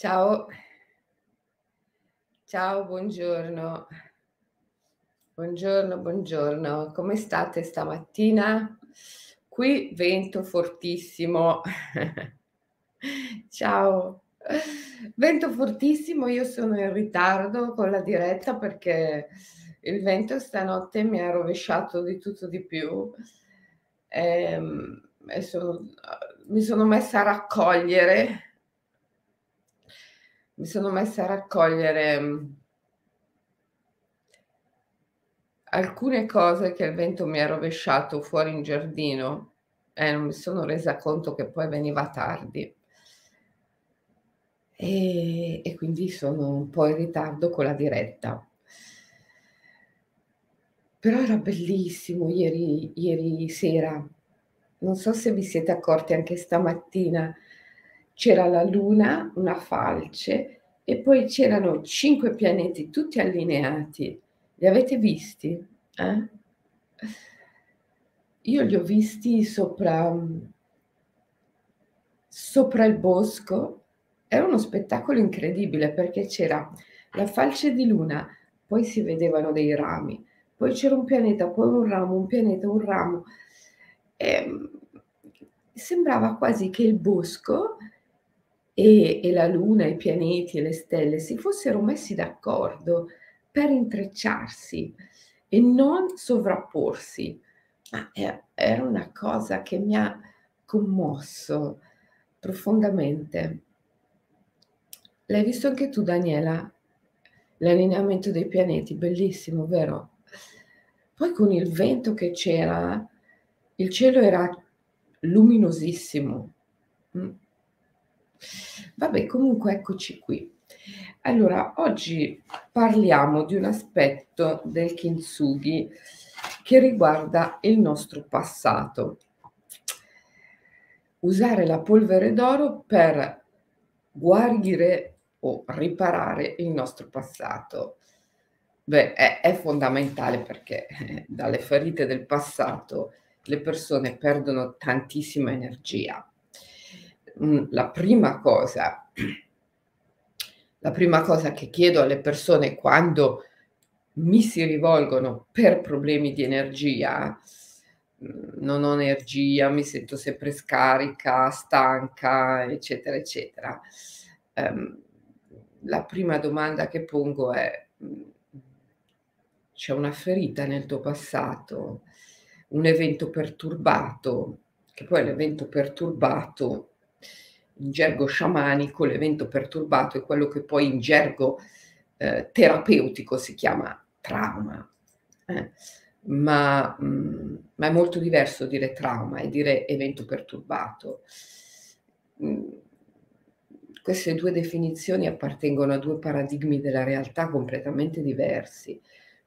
Ciao. Ciao, buongiorno. Buongiorno, buongiorno. Come state stamattina? Qui vento fortissimo. Ciao. Vento fortissimo, io sono in ritardo con la diretta perché il vento stanotte mi ha rovesciato di tutto di più. Ehm, e sono mi sono messa a raccogliere mi sono messa a raccogliere mhmm alcune cose che il vento mi ha rovesciato fuori in giardino e non mi sono resa conto che poi veniva tardi. E e quindi sono un po' in ritardo con la diretta. Però era bellissimo ieri ieri sera. Non so se vi siete accorti anche stamattina. C'era la luna, una falce e poi c'erano 5 pianeti tutti allineati. Li avete visti? Eh? Io li ho visti sopra sopra il bosco. Era uno spettacolo incredibile perché c'era la falce di luna, poi si vedevano dei rami, poi c'era un pianeta, poi un ramo, un pianeta, un ramo. Ehm, sembrava quasi che il bosco e e la luna, i pianeti e le stelle si fossero messi d'accordo per intrecciarsi e non sovrapporsi. Ma era una cosa che mi ha commosso profondamente. L'hai visto anche tu Daniela? L'allineamento dei pianeti, bellissimo, vero? Poi con il vento che c'era, il cielo era luminosissimo. Vabbè, comunque eccoci qui. Allora, oggi parliamo di un aspetto del Kintsugi che riguarda il nostro passato. Usare la polvere d'oro per guarire o riparare il nostro passato. Beh, è è fondamentale perché, eh, dalle ferite del passato le persone perdono tantissima energia. Mhmm, la prima cosa la prima cosa che chiedo alle persone quando mi si rivolgono per problemi di energia, mhmm, non ho energia, mi sento sempre scarica, stanca, eccetera, eccetera. Ehm, la prima domanda che pongo è: mhmm, c'è una ferita nel tuo passato, un evento perturbato, che poi l'evento perturbato in gergo sciamanico l'evento perturbato è quello che poi in gergo, ehm, terapeutico si chiama trauma, eh. Ma mhmm, ma è molto diverso dire trauma e dire evento perturbato. Mhmm, queste 2 definizioni appartengono a 2 paradigmi della realtà completamente diversi.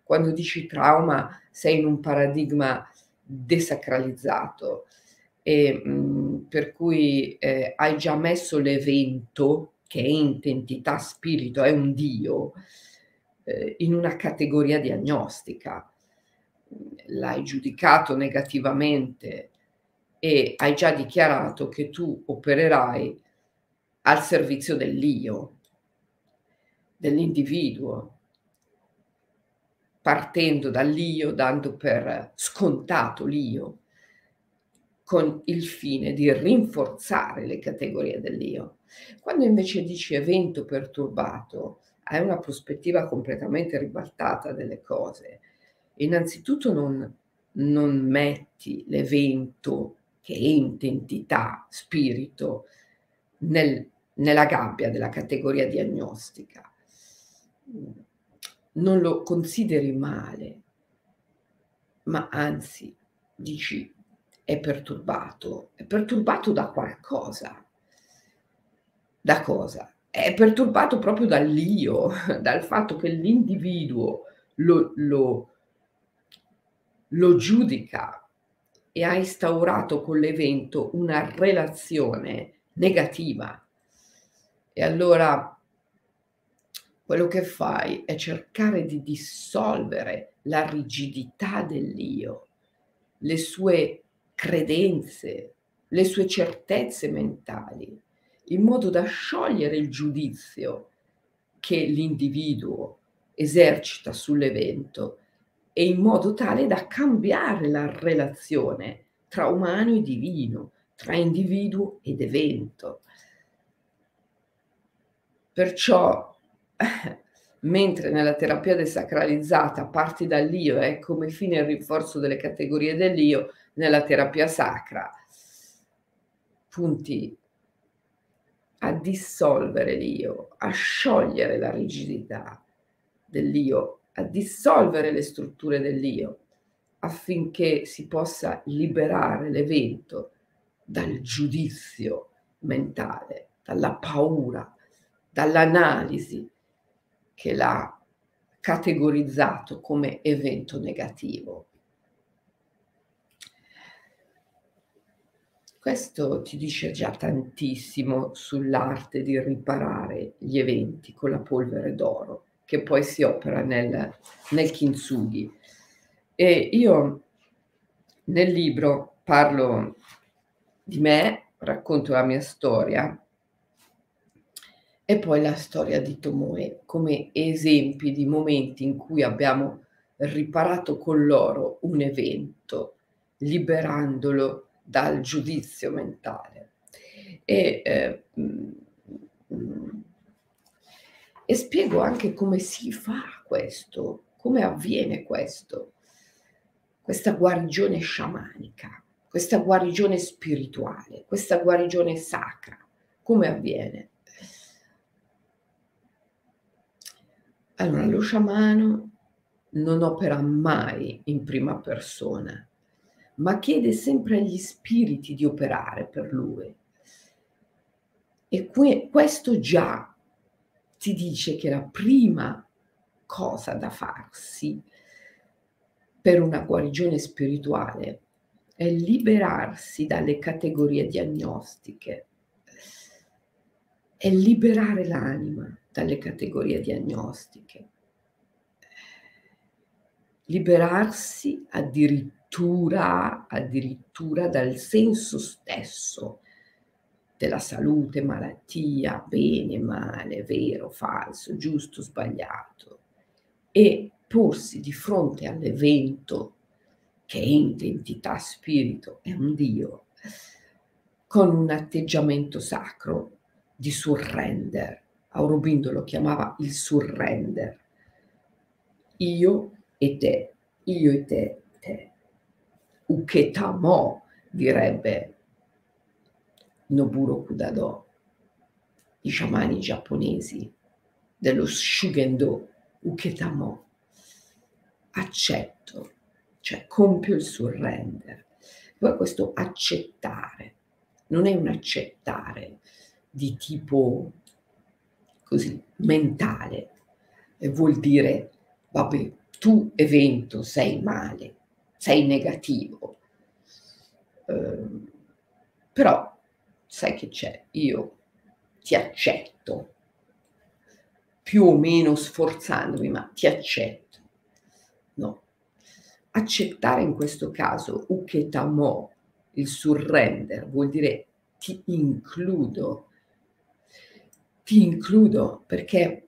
Quando dici trauma sei in un paradigma desacralizzato e, mhmm, per cui, ehm, hai già messo l'evento, che è entità, spirito, è un Dio, ehm, in una categoria diagnostica. L'hai giudicato negativamente e hai già dichiarato che tu opererai al servizio dell'io, dell'individuo. Partendo dall'io, dando per scontato l'io con il fine di rinforzare le categorie dell'io. Quando invece dici evento perturbato, hai una prospettiva completamente ribaltata delle cose. Innanzitutto non non metti l'evento che è entità, spirito nel nella gabbia della categoria diagnostica. Non lo consideri male, ma anzi dici è perturbato. È perturbato da qualcosa. Da cosa? È perturbato proprio dall'io, dal fatto che l'individuo lo lo lo giudica e ha instaurato con l'evento una relazione negativa. E allora quello che fai è cercare di dissolvere la rigidità dell'io, le sue credenze, le sue certezze mentali in modo da sciogliere il giudizio che l'individuo esercita sull'evento e in modo tale da cambiare la relazione tra umano e divino, tra individuo ed evento. Perciò, mentre nella terapia desacralizzata parti dall'io è come fine il rinforzo delle categorie dell'io, nella terapia sacra punti a dissolvere l'io, a sciogliere la rigidità dell'io, a dissolvere le strutture dell'io, affinché si possa liberare l'evento dal giudizio mentale, dalla paura, dall'analisi che l'ha categorizzato come evento negativo. Questo ti dice già tantissimo sull'arte di riparare gli eventi con la polvere d'oro, che poi si opera nel, nel kintsugi. E io nel libro parlo di me, racconto la mia storia e poi la storia di Tomoe come esempi di momenti in cui abbiamo riparato con loro un evento, liberandolo dal giudizio mentale. E, eh, e spiego anche come si fa questo, come avviene questo, questa guarigione sciamanica, questa guarigione spirituale, questa guarigione sacra, come avviene. Allora, lo sciamano non opera mai in prima persona, ma chiede sempre agli spiriti di operare per lui. E que- questo già ti dice che la prima cosa da farsi per una guarigione spirituale è liberarsi dalle categorie diagnostiche, è liberare l'anima dalle categorie diagnostiche, liberarsi addirittura addirittura, addirittura dal senso stesso della salute, malattia, bene, male, vero, falso, giusto, sbagliato e porsi di fronte all'evento che è identità spirito, è un Dio, con un atteggiamento sacro di surrender. Aurobindo lo chiamava il surrender. Io e te, io e te, te uketamo, direbbe Noburo Kudado, i sciamani giapponesi dello Shugendo, uketamo, accetto, cioè compio il surrender. Poi questo accettare non è un accettare di tipo così mentale, e vuol dire, vabbè, tu evento sei male, sei negativo. Eh, però sai che c'è, io ti accetto, più o meno sforzandomi, ma ti accetto. No. Accettare in questo caso, uketamo, il surrender, vuol dire ti includo, ti includo perché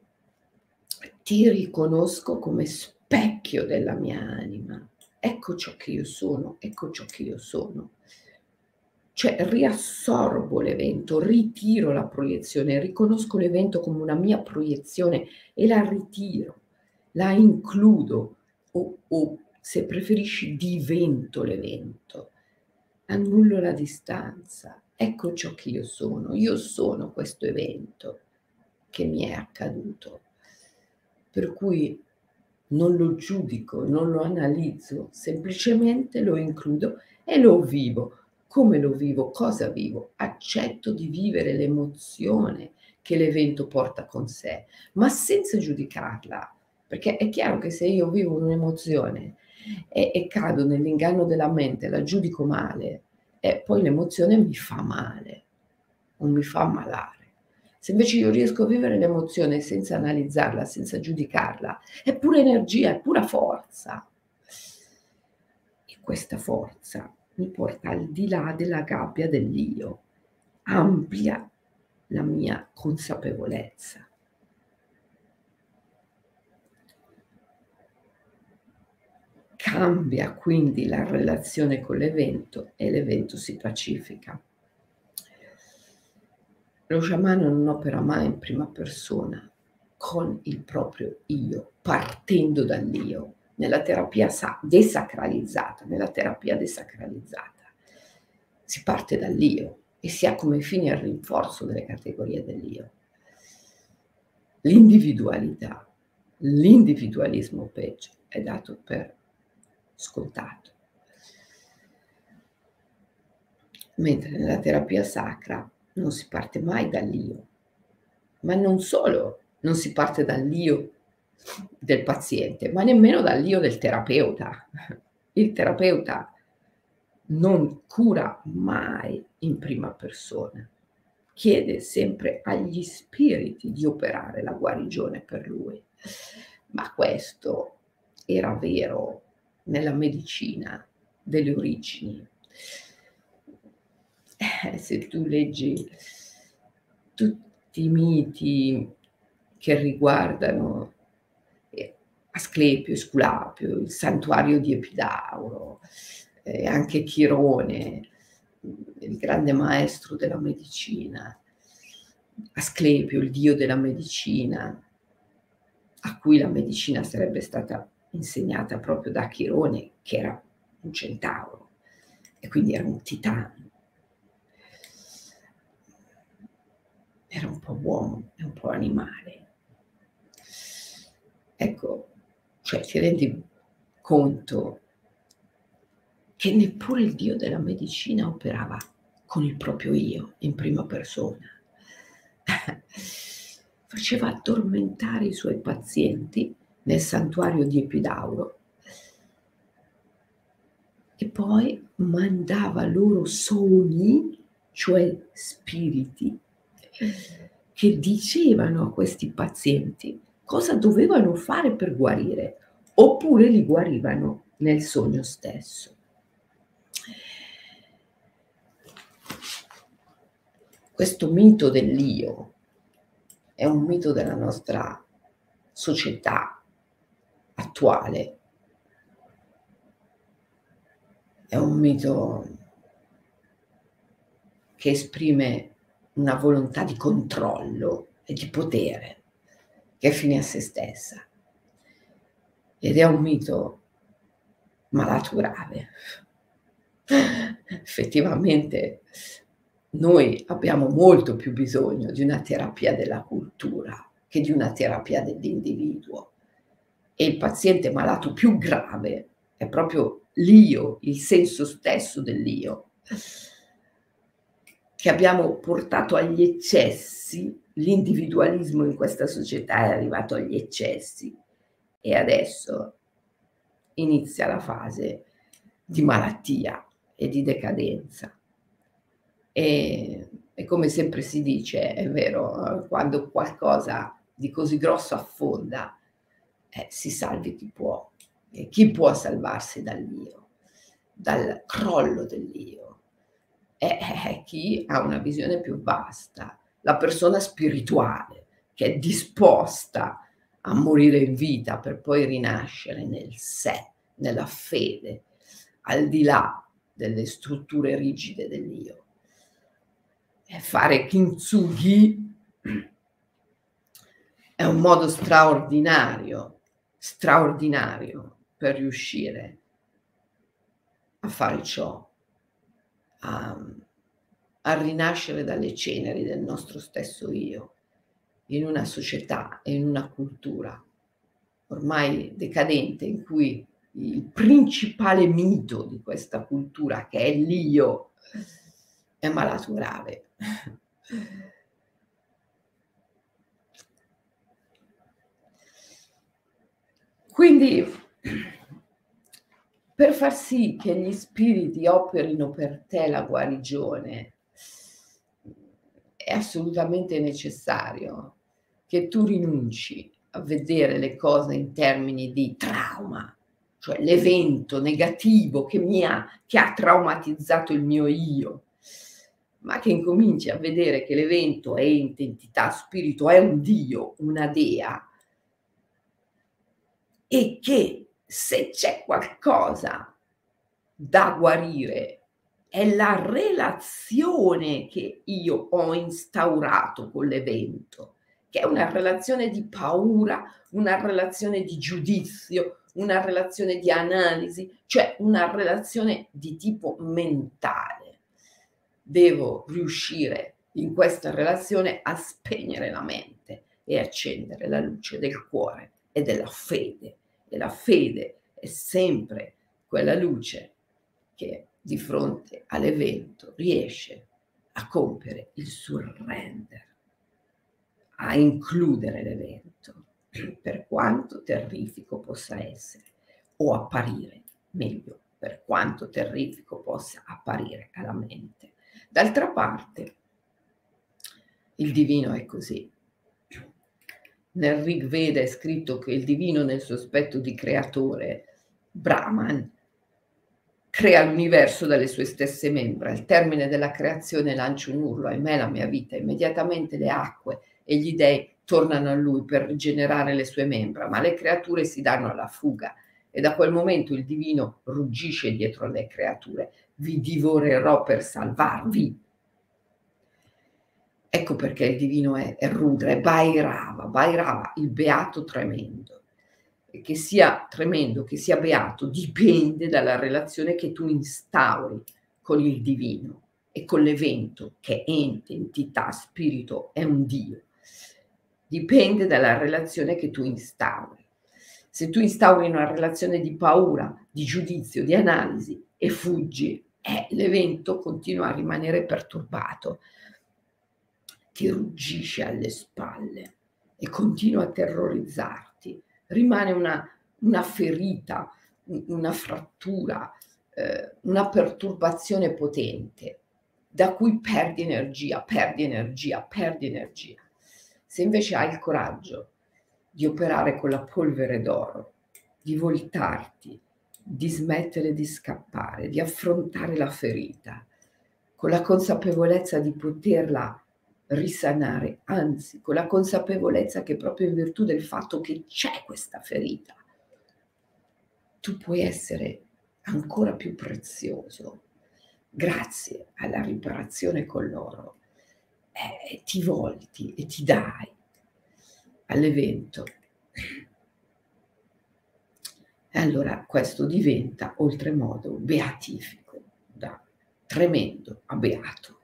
ti riconosco come specchio della mia anima ecco ciò che io sono, ecco ciò che io sono. Cioè riassorbo l'evento, ritiro la proiezione, riconosco l'evento come una mia proiezione e la ritiro, la includo o, o se preferisci divento l'evento, annullo la distanza, ecco ciò che io sono, io sono questo evento che mi è accaduto. Per cui non lo giudico, non lo analizzo, semplicemente lo includo e lo vivo. Come lo vivo? Cosa vivo? Accetto di vivere l'emozione che l'evento porta con sé, ma senza giudicarla, perché è chiaro che se io vivo un'emozione e, e cado nell'inganno della mente, la giudico male, e poi l'emozione mi fa male, non mi fa ammalare. Se invece io riesco a vivere l'emozione senza analizzarla, senza giudicarla, è pura energia, è pura forza. E questa forza mi porta al di là della gabbia dell'io, amplia la mia consapevolezza. Cambia quindi la relazione con l'evento e l'evento si pacifica. Lo sciamano non opera mai in prima persona con il proprio io, partendo dall'io, nella terapia desacralizzata, nella terapia desacralizzata. Si parte dall'io e si ha come fine il rinforzo delle categorie dell'io. L'individualità, l'individualismo peggio, è dato per scontato. Mentre nella terapia sacra non si parte mai dall'io, ma non solo non si parte dall'io del paziente, ma nemmeno dall'io del terapeuta. Il terapeuta non cura mai in prima persona, chiede sempre agli spiriti di operare la guarigione per lui. Ma questo era vero nella medicina delle origini. Eh, se tu leggi tutti i miti che riguardano eh, Asclepio, Esculapio, il santuario di Epidauro, eh, anche Chirone, il grande maestro della medicina, Asclepio, il dio della medicina, a cui la medicina sarebbe stata insegnata proprio da Chirone, che era un centauro e quindi era un titano. Era un po' uomo e un po' animale. Ecco, cioè ti rendi conto che neppure il Dio della medicina operava con il proprio io in prima persona. Faceva addormentare i suoi pazienti nel santuario di Epidauro e poi mandava loro sogni, cioè spiriti, che dicevano a questi pazienti cosa dovevano fare per guarire, oppure li guarivano nel sogno stesso. Questo mito dell'io è un mito della nostra società attuale. È un mito che esprime una volontà di controllo e di potere che è fine a se stessa. Ed è un mito malato grave. Effettivamente noi abbiamo molto più bisogno di una terapia della cultura che di una terapia dell'individuo e il paziente malato più grave è proprio l'io, il senso stesso dell'io, che abbiamo portato agli eccessi, l'individualismo in questa società è arrivato agli eccessi e adesso inizia la fase di malattia e di decadenza. E, e come sempre si dice, è vero, quando qualcosa di così grosso affonda, eh, si salvi chi può. E chi può salvarsi dall'io, dal crollo dell'io? È, chi ha una visione più vasta, la persona spirituale che è disposta a morire in vita per poi rinascere nel sé, nella fede, al di là delle strutture rigide dell'io. E fare kintsugi è un modo straordinario straordinario per riuscire a fare ciò, a, a rinascere dalle ceneri del nostro stesso io, in una società e in una cultura ormai decadente in cui il principale mito di questa cultura, che è l'io, è malato grave. Quindi, per far sì che gli spiriti operino per te la guarigione, è assolutamente necessario che tu rinunci a vedere le cose in termini di trauma, cioè l'evento negativo che, mi ha, che ha traumatizzato il mio io, ma che incominci a vedere che l'evento è entità, spirito, è un Dio, una dea, e che se c'è qualcosa da guarire è la relazione che io ho instaurato con l'evento, che è una relazione di paura, una relazione di giudizio, una relazione di analisi, cioè una relazione di tipo mentale. Devo riuscire in questa relazione a spegnere la mente e accendere la luce del cuore e della fede. E la fede è sempre quella luce che di fronte all'evento riesce a compiere il surrender, a includere l'evento per quanto terrifico possa essere o apparire, meglio, per quanto terrifico possa apparire alla mente. D'altra parte, il divino è così. Nel Rig Veda è scritto che il divino nel suo aspetto di creatore, Brahman, crea l'universo dalle sue stesse membra. Al termine della creazione lancia un urlo, ahimè la mia vita, immediatamente le acque e gli dei tornano a lui per rigenerare le sue membra, ma le creature si danno alla fuga e da quel momento il divino ruggisce dietro alle creature, vi divorerò per salvarvi. Ecco perché il divino è, è Rudra, è Bhairava, Bhairava, il beato tremendo. Che sia tremendo, che sia beato, dipende dalla relazione che tu instauri con il divino e con l'evento che è ente, entità, spirito, è un Dio dipende dalla relazione che tu instauri. Se tu instauri una relazione di paura, di giudizio, di analisi e fuggi, eh, l'evento continua a rimanere perturbato, ti ruggisce alle spalle e continua a terrorizzarti. Rimane una, una ferita, una frattura, eh, una perturbazione potente da cui perdi energia, perdi energia, perdi energia. Se invece hai il coraggio di operare con la polvere d'oro, di voltarti, di smettere di scappare, di affrontare la ferita, con la consapevolezza di poterla risanare, anzi con la consapevolezza che proprio in virtù del fatto che c'è questa ferita, tu puoi essere ancora più prezioso grazie alla riparazione con l'oro eh, ti volti e ti dai all'evento. E allora questo diventa oltremodo beatifico, da tremendo a beato.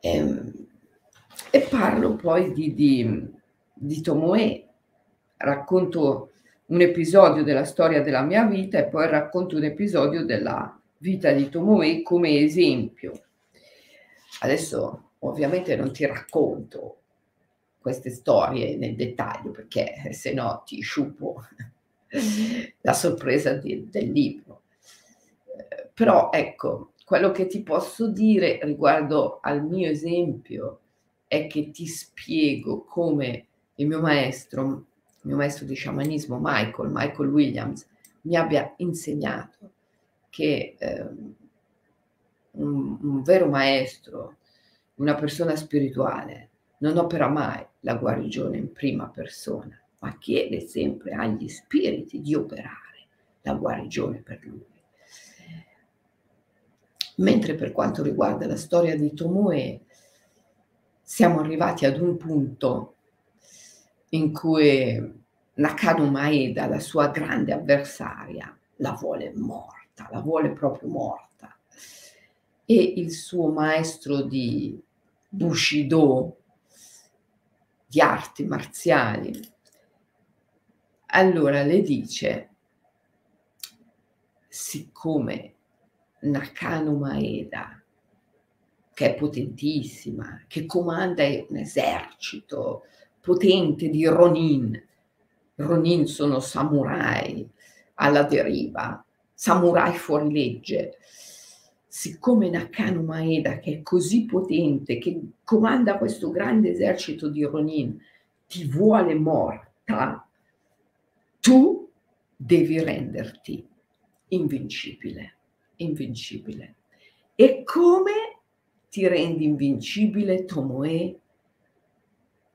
E, ehm, e parlo poi di, di, di Tomoe, racconto un episodio della storia della mia vita e poi racconto un episodio della vita di Tomoe come esempio Adesso ovviamente non ti racconto queste storie nel dettaglio perché se no ti sciupo la sorpresa di, del libro. Però ecco, quello che ti posso dire riguardo al mio esempio è che ti spiego come il mio maestro, il mio maestro di sciamanismo Michael, Michael Williams, mi abbia insegnato che eh, un, un vero maestro, una persona spirituale, non opera mai la guarigione in prima persona, ma chiede sempre agli spiriti di operare la guarigione per lui. Mentre per quanto riguarda la storia di Tomoe, siamo arrivati ad un punto in cui Nakano Maeda, la sua grande avversaria, la vuole morta, la vuole proprio morta e il suo maestro di Bushido, di arti marziali. Allora le dice, siccome Nakano Maeda, che è potentissima, che comanda un esercito potente di Ronin, Ronin sono samurai alla deriva, samurai fuori legge, siccome Nakano Maeda, che è così potente, che comanda questo grande esercito di Ronin, ti vuole morta, tu devi renderti invincibile, invincibile. E come ti rendi invincibile, Tomoe?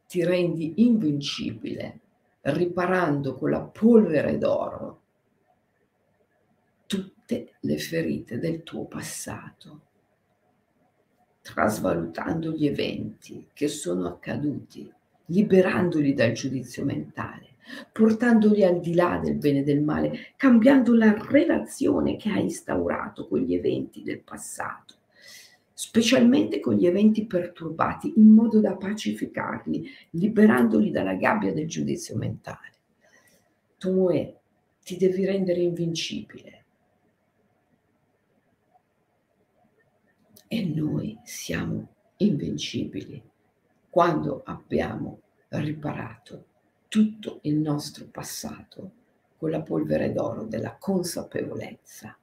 Ti rendi invincibile riparando con la polvere d'oro tutte le ferite del tuo passato, trasvalutando gli eventi che sono accaduti, liberandoli dal giudizio mentale, portandoli al di là del bene e del male, cambiando la relazione che hai instaurato con gli eventi del passato specialmente con gli eventi perturbati, in modo da pacificarli, liberandoli dalla gabbia del giudizio mentale. Tomoe, ti devi rendere invincibile. E noi siamo invincibili quando abbiamo riparato tutto il nostro passato con la polvere d'oro della consapevolezza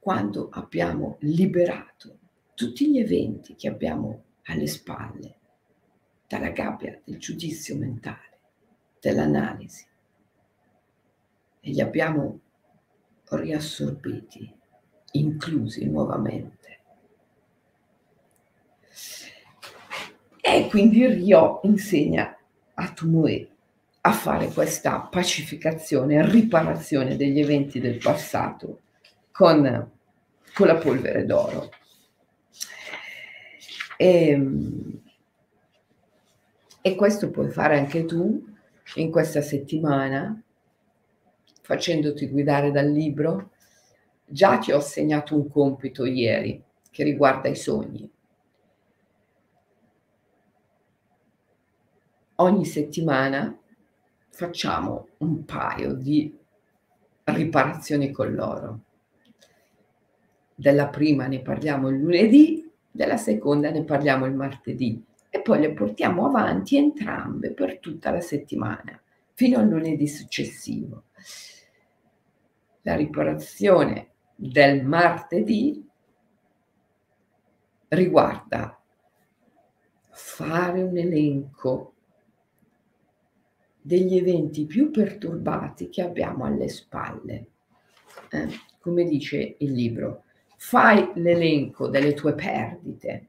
quando abbiamo liberato tutti gli eventi che abbiamo alle spalle dalla gabbia del giudizio mentale, dell'analisi, e li abbiamo riassorbiti, inclusi nuovamente. E quindi Rio insegna a Tumue a fare questa pacificazione, riparazione degli eventi del passato con, con la polvere d'oro. E, ehm, e questo puoi fare anche tu in questa settimana, facendoti guidare dal libro. Già ti ho assegnato un compito ieri che riguarda i sogni. Ogni settimana facciamo un paio di riparazioni con loro. Della prima ne parliamo il lunedì, della seconda ne parliamo il martedì e poi le portiamo avanti entrambe per tutta la settimana, fino al lunedì successivo. La riparazione del martedì riguarda fare un elenco degli eventi più perturbati che abbiamo alle spalle. Eh, come dice il libro, fai l'elenco delle tue perdite,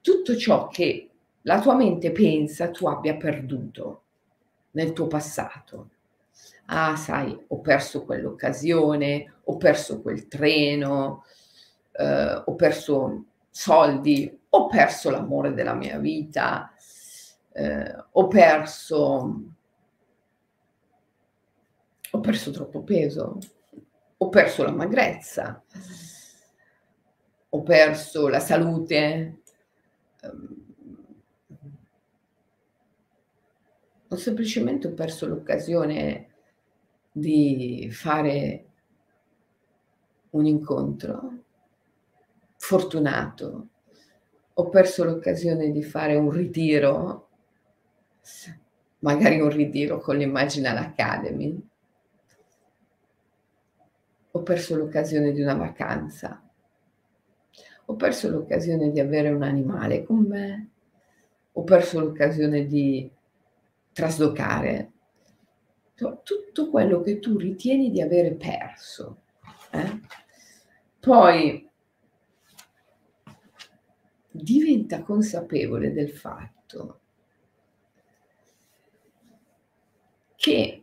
tutto ciò che la tua mente pensa tu abbia perduto nel tuo passato. Ah, sai, ho perso quell'occasione, ho perso quel treno, eh, ho perso soldi, ho perso l'amore della mia vita, eh, ho perso ho perso troppo peso, ho perso la magrezza, ho perso la salute, ehm, ho semplicemente perso l'occasione di fare un incontro fortunato, ho perso l'occasione di fare un ritiro, magari un ritiro con l'Imaginal Academy, ho perso l'occasione di una vacanza, ho perso l'occasione di avere un animale con me, ho perso l'occasione di traslocare, tutto quello che tu ritieni di avere perso. Eh? Poi diventa consapevole del fatto che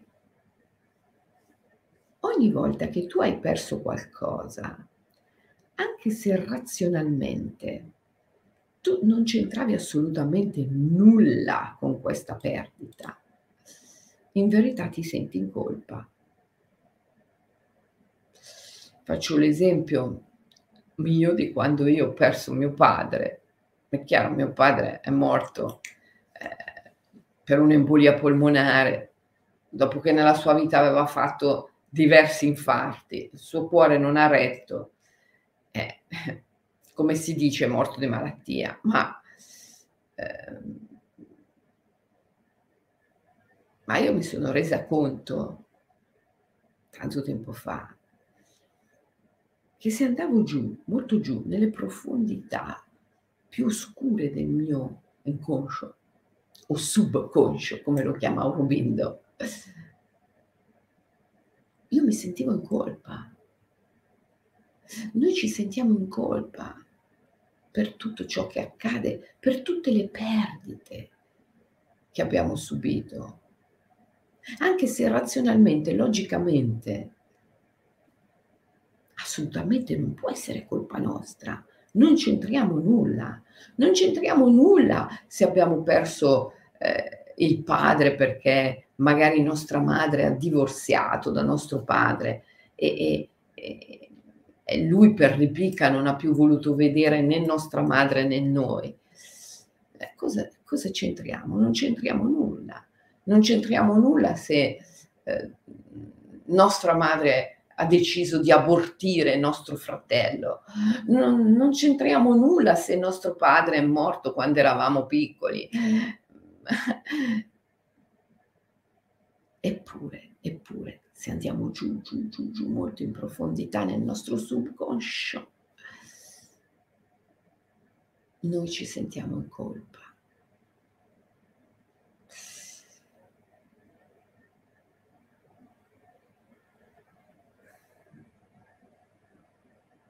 ogni volta che tu hai perso qualcosa, anche se razionalmente tu non c'entravi assolutamente nulla con questa perdita, in verità ti senti in colpa. Faccio l'esempio mio di quando io ho perso mio padre. È chiaro, mio padre è morto eh, per un'embolia polmonare, dopo che nella sua vita aveva fatto diversi infarti, il suo cuore non ha retto, eh, come si dice, morto di malattia, ma, eh, ma io mi sono resa conto tanto tempo fa che se andavo giù, molto giù, nelle profondità più oscure del mio inconscio o subconscio, come lo chiama Aurobindo, io mi sentivo in colpa. Noi ci sentiamo in colpa per tutto ciò che accade, per tutte le perdite che abbiamo subito. Anche se razionalmente, logicamente, assolutamente non può essere colpa nostra. Non c'entriamo nulla. Non c'entriamo nulla se abbiamo perso eh, il padre perché magari nostra madre ha divorziato da nostro padre e, e, e lui per replica non ha più voluto vedere né nostra madre né noi. Eh, cosa, cosa c'entriamo? Non c'entriamo nulla. Non c'entriamo nulla se eh, nostra madre ha deciso di abortire nostro fratello. Non, non c'entriamo nulla se nostro padre è morto quando eravamo piccoli. Eppure, eppure, se andiamo giù, giù, giù, giù, molto in profondità nel nostro subconscio, noi ci sentiamo in colpa.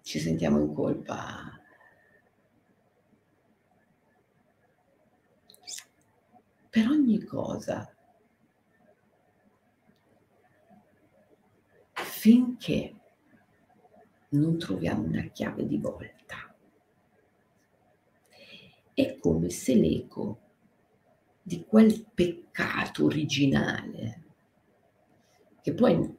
Ci sentiamo in colpa per ogni cosa finché non troviamo una chiave di volta. È come se l'eco di quel peccato originale, che poi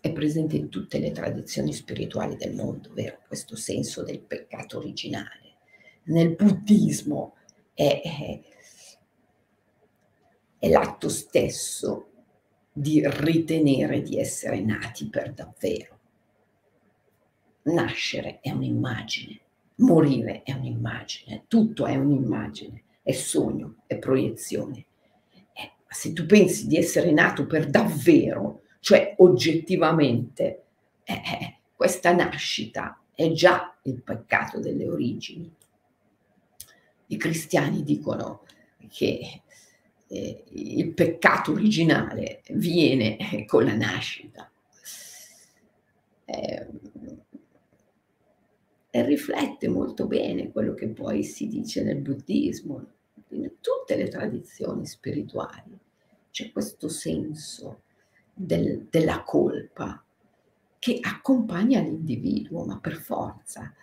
è presente in tutte le tradizioni spirituali del mondo, vero? Questo senso del peccato originale. Nel buddismo è, è, è l'atto stesso di ritenere di essere nati per davvero. Nascere è un'immagine, morire è un'immagine, tutto è un'immagine, è sogno, è proiezione. Eh, ma se tu pensi di essere nato per davvero, cioè oggettivamente, eh, eh, questa nascita è già il peccato delle origini. I cristiani dicono che eh, il peccato originale viene con la nascita. Eh, e riflette molto bene quello che poi si dice nel buddismo, in tutte le tradizioni spirituali. C'è questo senso del, della colpa che accompagna l'individuo, ma per forza.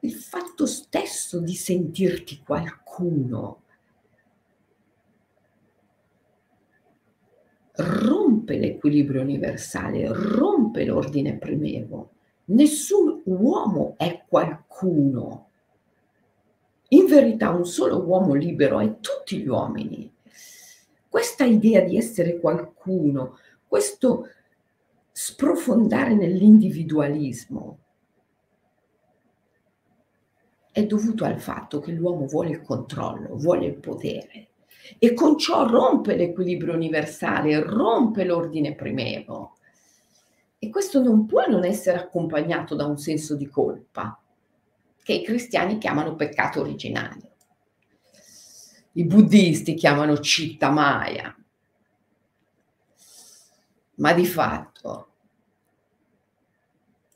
Il fatto stesso di sentirti qualcuno rompe l'equilibrio universale, rompe l'ordine primevo. Nessun uomo è qualcuno. In verità un solo uomo libero è tutti gli uomini. Questa idea di essere qualcuno, questo sprofondare nell'individualismo è dovuto al fatto che l'uomo vuole il controllo, vuole il potere e con ciò rompe l'equilibrio universale, rompe l'ordine primevo. E questo non può non essere accompagnato da un senso di colpa, che i cristiani chiamano peccato originale. I buddisti chiamano citta maya. Ma di fatto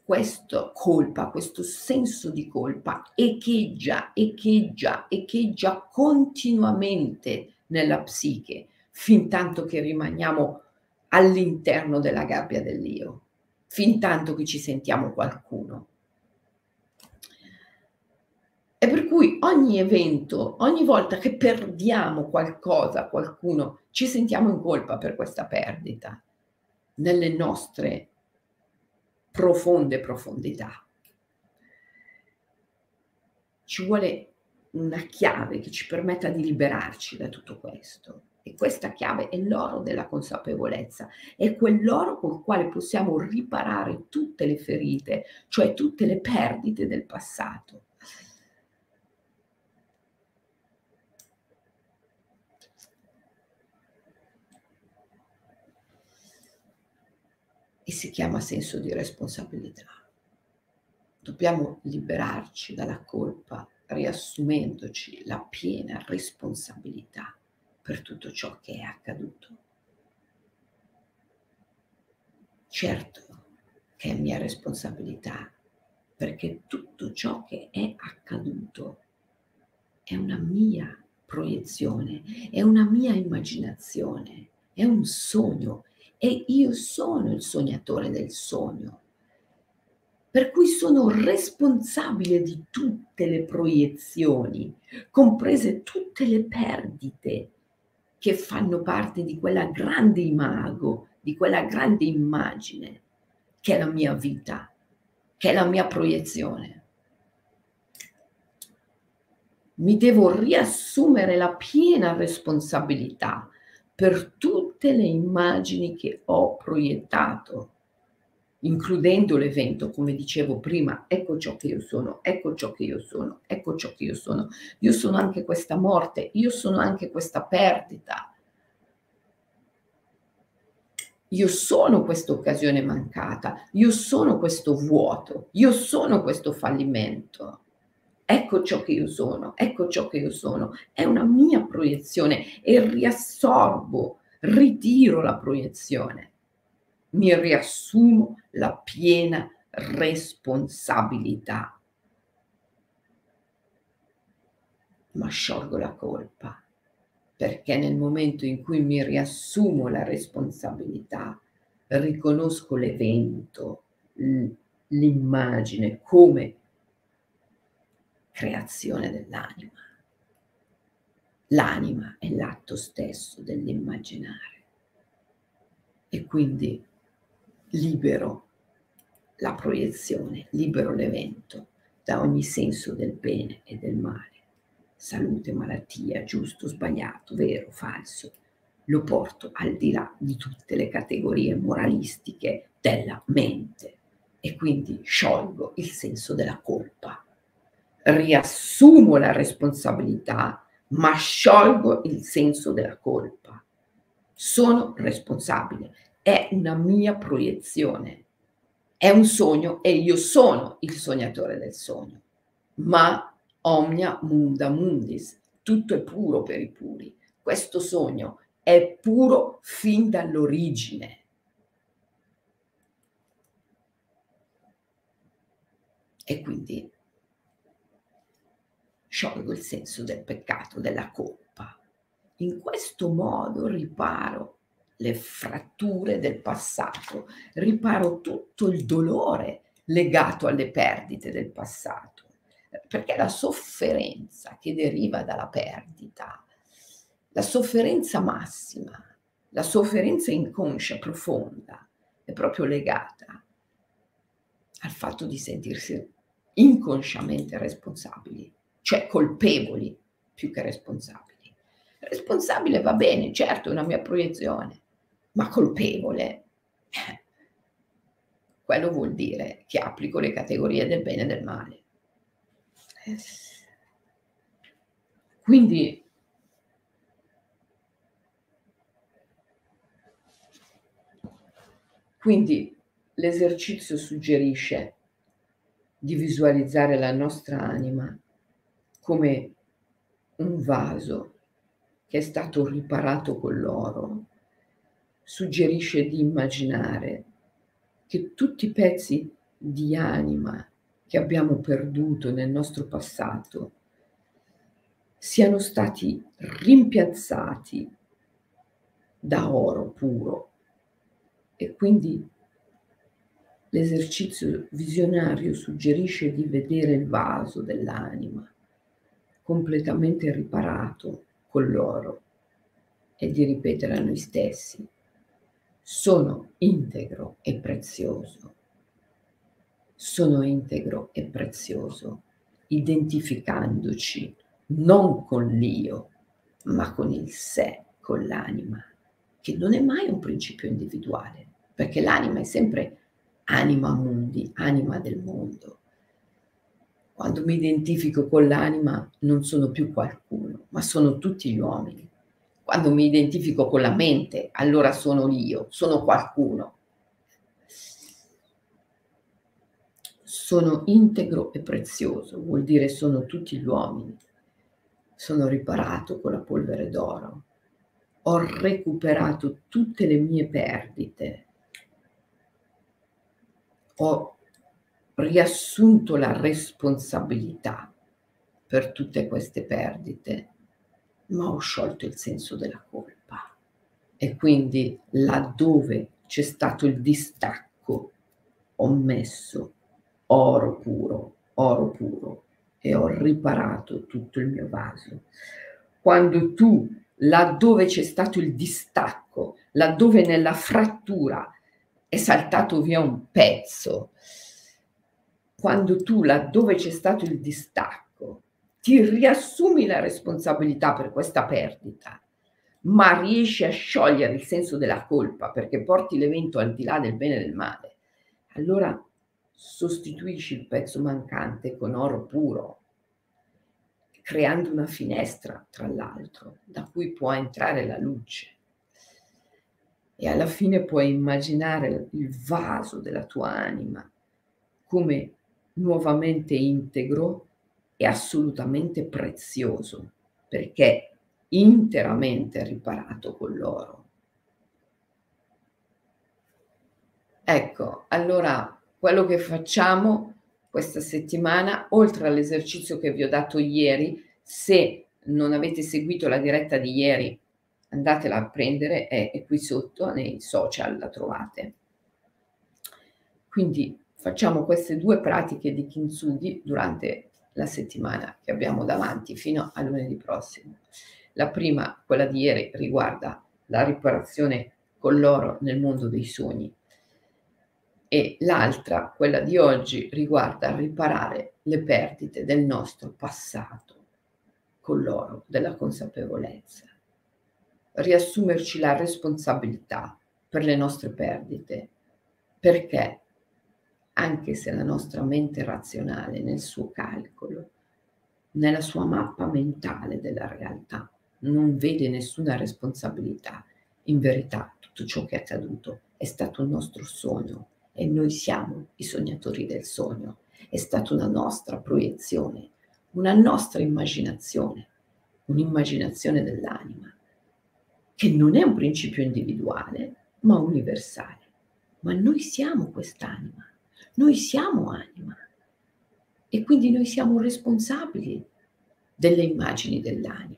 questa colpa, questo senso di colpa echeggia, echeggia, echeggia continuamente nella psiche, fin tanto che rimaniamo all'interno della gabbia dell'io, fin tanto che ci sentiamo qualcuno. E per cui ogni evento, ogni volta che perdiamo qualcosa, qualcuno, ci sentiamo in colpa per questa perdita, nelle nostre profonde profondità. Ci vuole una chiave che ci permetta di liberarci da tutto questo. E questa chiave è l'oro della consapevolezza, è quell'oro col quale possiamo riparare tutte le ferite, cioè tutte le perdite del passato. E si chiama senso di responsabilità. Dobbiamo liberarci dalla colpa riassumendoci la piena responsabilità per tutto ciò che è accaduto. Certo, che è mia responsabilità, perché tutto ciò che è accaduto è una mia proiezione, è una mia immaginazione, è un sogno e io sono il sognatore del sogno. Per cui sono responsabile di tutte le proiezioni, comprese tutte le perdite che fanno parte di quella grande imago, di quella grande immagine che è la mia vita, che è la mia proiezione. Mi devo riassumere la piena responsabilità per tutte le immagini che ho proiettato, includendo l'evento, come dicevo prima, ecco ciò che io sono, ecco ciò che io sono, ecco ciò che io sono. Io sono anche questa morte, io sono anche questa perdita. Io sono questa occasione mancata, io sono questo vuoto, io sono questo fallimento. Ecco ciò che io sono, ecco ciò che io sono. È una mia proiezione e riassorbo, ritiro la proiezione. Mi riassumo la piena responsabilità. Ma sciolgo la colpa, perché nel momento in cui mi riassumo la responsabilità, riconosco l'evento, l'immagine come creazione dell'anima. L'anima è l'atto stesso dell'immaginare e quindi libero la proiezione, libero l'evento da ogni senso del bene e del male, salute, malattia, giusto, sbagliato, vero, falso. Lo porto al di là di tutte le categorie moralistiche della mente e quindi sciolgo il senso della colpa riassumo la responsabilità, ma sciolgo il senso della colpa. Sono responsabile, è una mia proiezione, è un sogno e io sono il sognatore del sogno. Ma omnia munda mundis, tutto è puro per i puri. Questo sogno è puro fin dall'origine. E quindi sciolgo il senso del peccato, della colpa. In questo modo riparo le fratture del passato, riparo tutto il dolore legato alle perdite del passato, perché la sofferenza che deriva dalla perdita, la sofferenza massima, la sofferenza inconscia profonda, è proprio legata al fatto di sentirsi inconsciamente responsabili cioè colpevoli più che responsabili. Responsabile va bene, certo, è una mia proiezione, ma colpevole, quello vuol dire che applico le categorie del bene e del male. Quindi Quindi l'esercizio suggerisce di visualizzare la nostra anima come un vaso che è stato riparato con l'oro, suggerisce di immaginare che tutti i pezzi di anima che abbiamo perduto nel nostro passato siano stati rimpiazzati da oro puro. E quindi l'esercizio visionario suggerisce di vedere il vaso dell'anima completamente riparato con loro e di ripetere a noi stessi, sono integro e prezioso, sono integro e prezioso, identificandoci non con l'io, ma con il sé, con l'anima, che non è mai un principio individuale, perché l'anima è sempre anima mundi, anima del mondo. Quando mi identifico con l'anima non sono più qualcuno, ma sono tutti gli uomini. Quando mi identifico con la mente, allora sono io, sono qualcuno. Sono integro e prezioso, vuol dire sono tutti gli uomini. Sono riparato con la polvere d'oro. Ho recuperato tutte le mie perdite. ho riassunto la responsabilità per tutte queste perdite, ma ho sciolto il senso della colpa. E quindi laddove c'è stato il distacco, ho messo oro puro, oro puro e ho riparato tutto il mio vaso. Quando tu, laddove c'è stato il distacco, laddove nella frattura è saltato via un pezzo, quando tu, laddove c'è stato il distacco, ti riassumi la responsabilità per questa perdita, ma riesci a sciogliere il senso della colpa perché porti l'evento al di là del bene e del male, allora sostituisci il pezzo mancante con oro puro, creando una finestra, tra l'altro, da cui può entrare la luce. E alla fine puoi immaginare il vaso della tua anima come nuovamente integro e assolutamente prezioso, perché interamente riparato con l'oro. Ecco, allora quello che facciamo questa settimana, oltre all'esercizio che vi ho dato ieri, se non avete seguito la diretta di ieri, andatela a prendere, è, è qui sotto nei social, la trovate. Quindi facciamo queste due pratiche di kintsugi durante la settimana che abbiamo davanti fino a lunedì prossimo. La prima, quella di ieri, riguarda la riparazione con l'oro nel mondo dei sogni e l'altra, quella di oggi, riguarda riparare le perdite del nostro passato con l'oro della consapevolezza. Riassumerci la responsabilità per le nostre perdite, perché anche se la nostra mente razionale nel suo calcolo, nella sua mappa mentale della realtà, non vede nessuna responsabilità, in verità tutto ciò che è accaduto è stato un nostro sogno e noi siamo i sognatori del sogno. È stata una nostra proiezione, una nostra immaginazione, un'immaginazione dell'anima, che non è un principio individuale, ma universale. Ma noi siamo quest'anima, noi siamo anima e quindi noi siamo responsabili delle immagini dell'anima.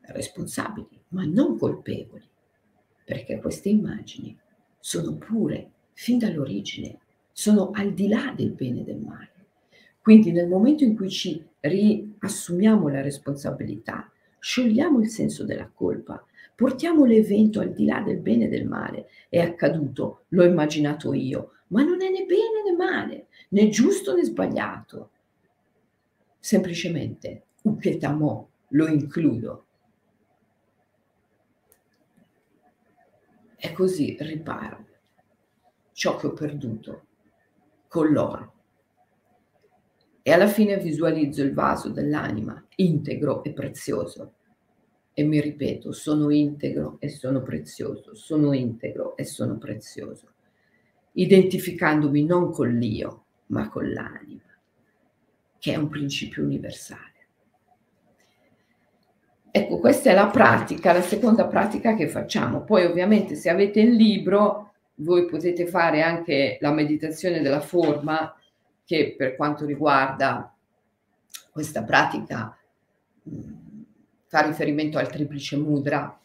Responsabili, ma non colpevoli, perché queste immagini sono pure fin dall'origine, sono al di là del bene e del male. Quindi nel momento in cui ci riassumiamo la responsabilità, sciogliamo il senso della colpa, portiamo l'evento al di là del bene e del male, è accaduto, l'ho immaginato io, ma non è né bene né male, né giusto né sbagliato. Semplicemente, uketamo, lo includo. E così riparo ciò che ho perduto con l'oro. E alla fine visualizzo il vaso dell'anima integro e prezioso. E mi ripeto, sono integro e sono prezioso, sono integro e sono prezioso, identificandomi non con l'io, ma con l'anima, che è un principio universale. Ecco, questa è la pratica, la seconda pratica che facciamo. Poi ovviamente se avete il libro voi potete fare anche la meditazione della forma che per quanto riguarda questa pratica fa riferimento al triplice mudra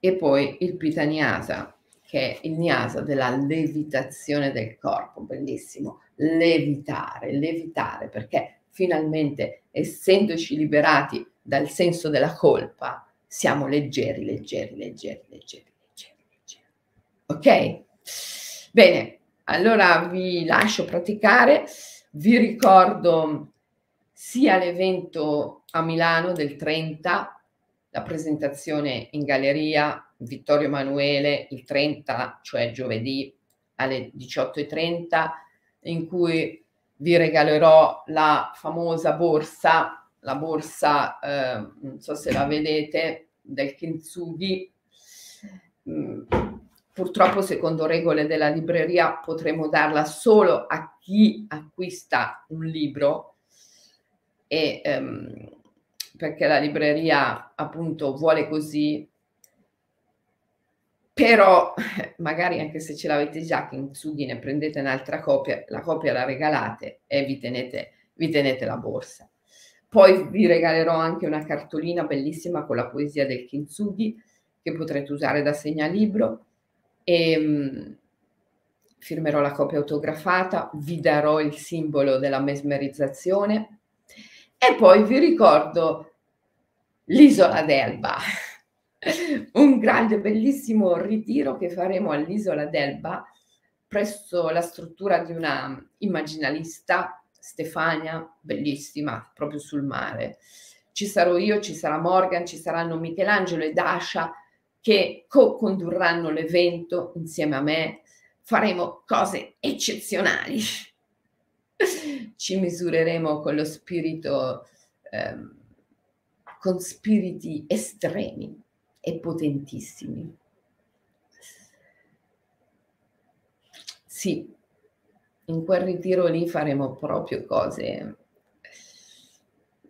e poi il pitaniasa che è il niasa della levitazione del corpo, bellissimo, levitare, levitare perché finalmente essendoci liberati dal senso della colpa siamo leggeri, leggeri, leggeri, leggeri. Ok? Bene, allora vi lascio praticare. Vi ricordo sia l'evento a Milano del 30, la presentazione in galleria Vittorio Emanuele il 30, cioè giovedì alle 18.30, in cui vi regalerò la famosa borsa, la borsa, eh, non so se la vedete, del Kintsugi. Mm Purtroppo, secondo regole della libreria, potremo darla solo a chi acquista un libro e um, perché la libreria appunto vuole così. Però magari anche se ce l'avete già Kintsugi ne prendete un'altra copia, la copia la regalate e vi tenete, vi tenete la borsa. Poi vi regalerò anche una cartolina bellissima con la poesia del Kintsugi che potrete usare da segnalibro. E um, firmerò la copia autografata, vi darò il simbolo della mesmerizzazione. E poi vi ricordo l'isola d'Elba, un grande bellissimo ritiro che faremo all'isola d'Elba presso la struttura di una immaginalista Stefania, bellissima, proprio sul mare. Ci sarò io, ci sarà Morgan, ci saranno Michelangelo e Dasha che co-condurranno l'evento insieme a me. Faremo cose eccezionali. Ci misureremo con lo spirito, ehm, con spiriti estremi e potentissimi. Sì, in quel ritiro lì faremo proprio cose,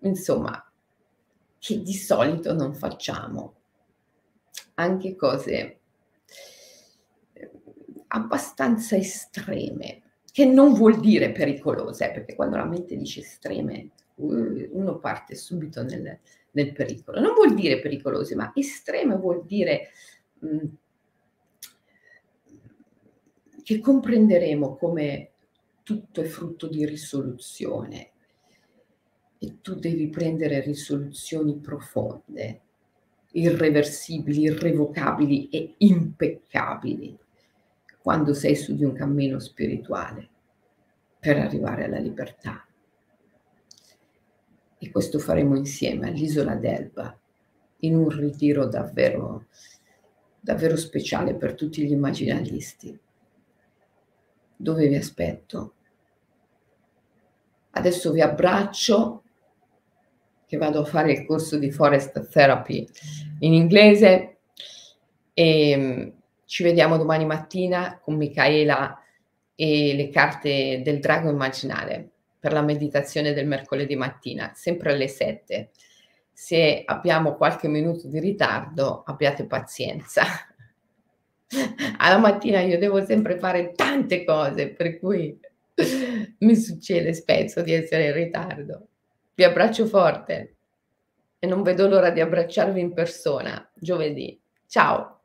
insomma, che di solito non facciamo, anche cose eh, abbastanza estreme, che non vuol dire pericolose, eh, perché quando la mente dice estreme, uno parte subito nel, nel pericolo. Non vuol dire pericolose, ma estreme vuol dire che comprenderemo come tutto è frutto di risoluzione e tu devi prendere risoluzioni profonde, irreversibili, irrevocabili e impeccabili quando sei su di un cammino spirituale per arrivare alla libertà. E questo faremo insieme all'isola d'Elba in un ritiro davvero, davvero speciale per tutti gli immaginalisti. Dove vi aspetto. Adesso vi abbraccio, che vado a fare il corso di Forest Therapy in inglese. E mm, ci vediamo domani mattina con Michaela e le carte del drago immaginale per la meditazione del mercoledì mattina, sempre alle 7. Se abbiamo qualche minuto di ritardo, abbiate pazienza alla mattina io devo sempre fare tante cose, per cui mi succede spesso di essere in ritardo. Vi abbraccio forte e non vedo l'ora di abbracciarvi in persona giovedì. Ciao!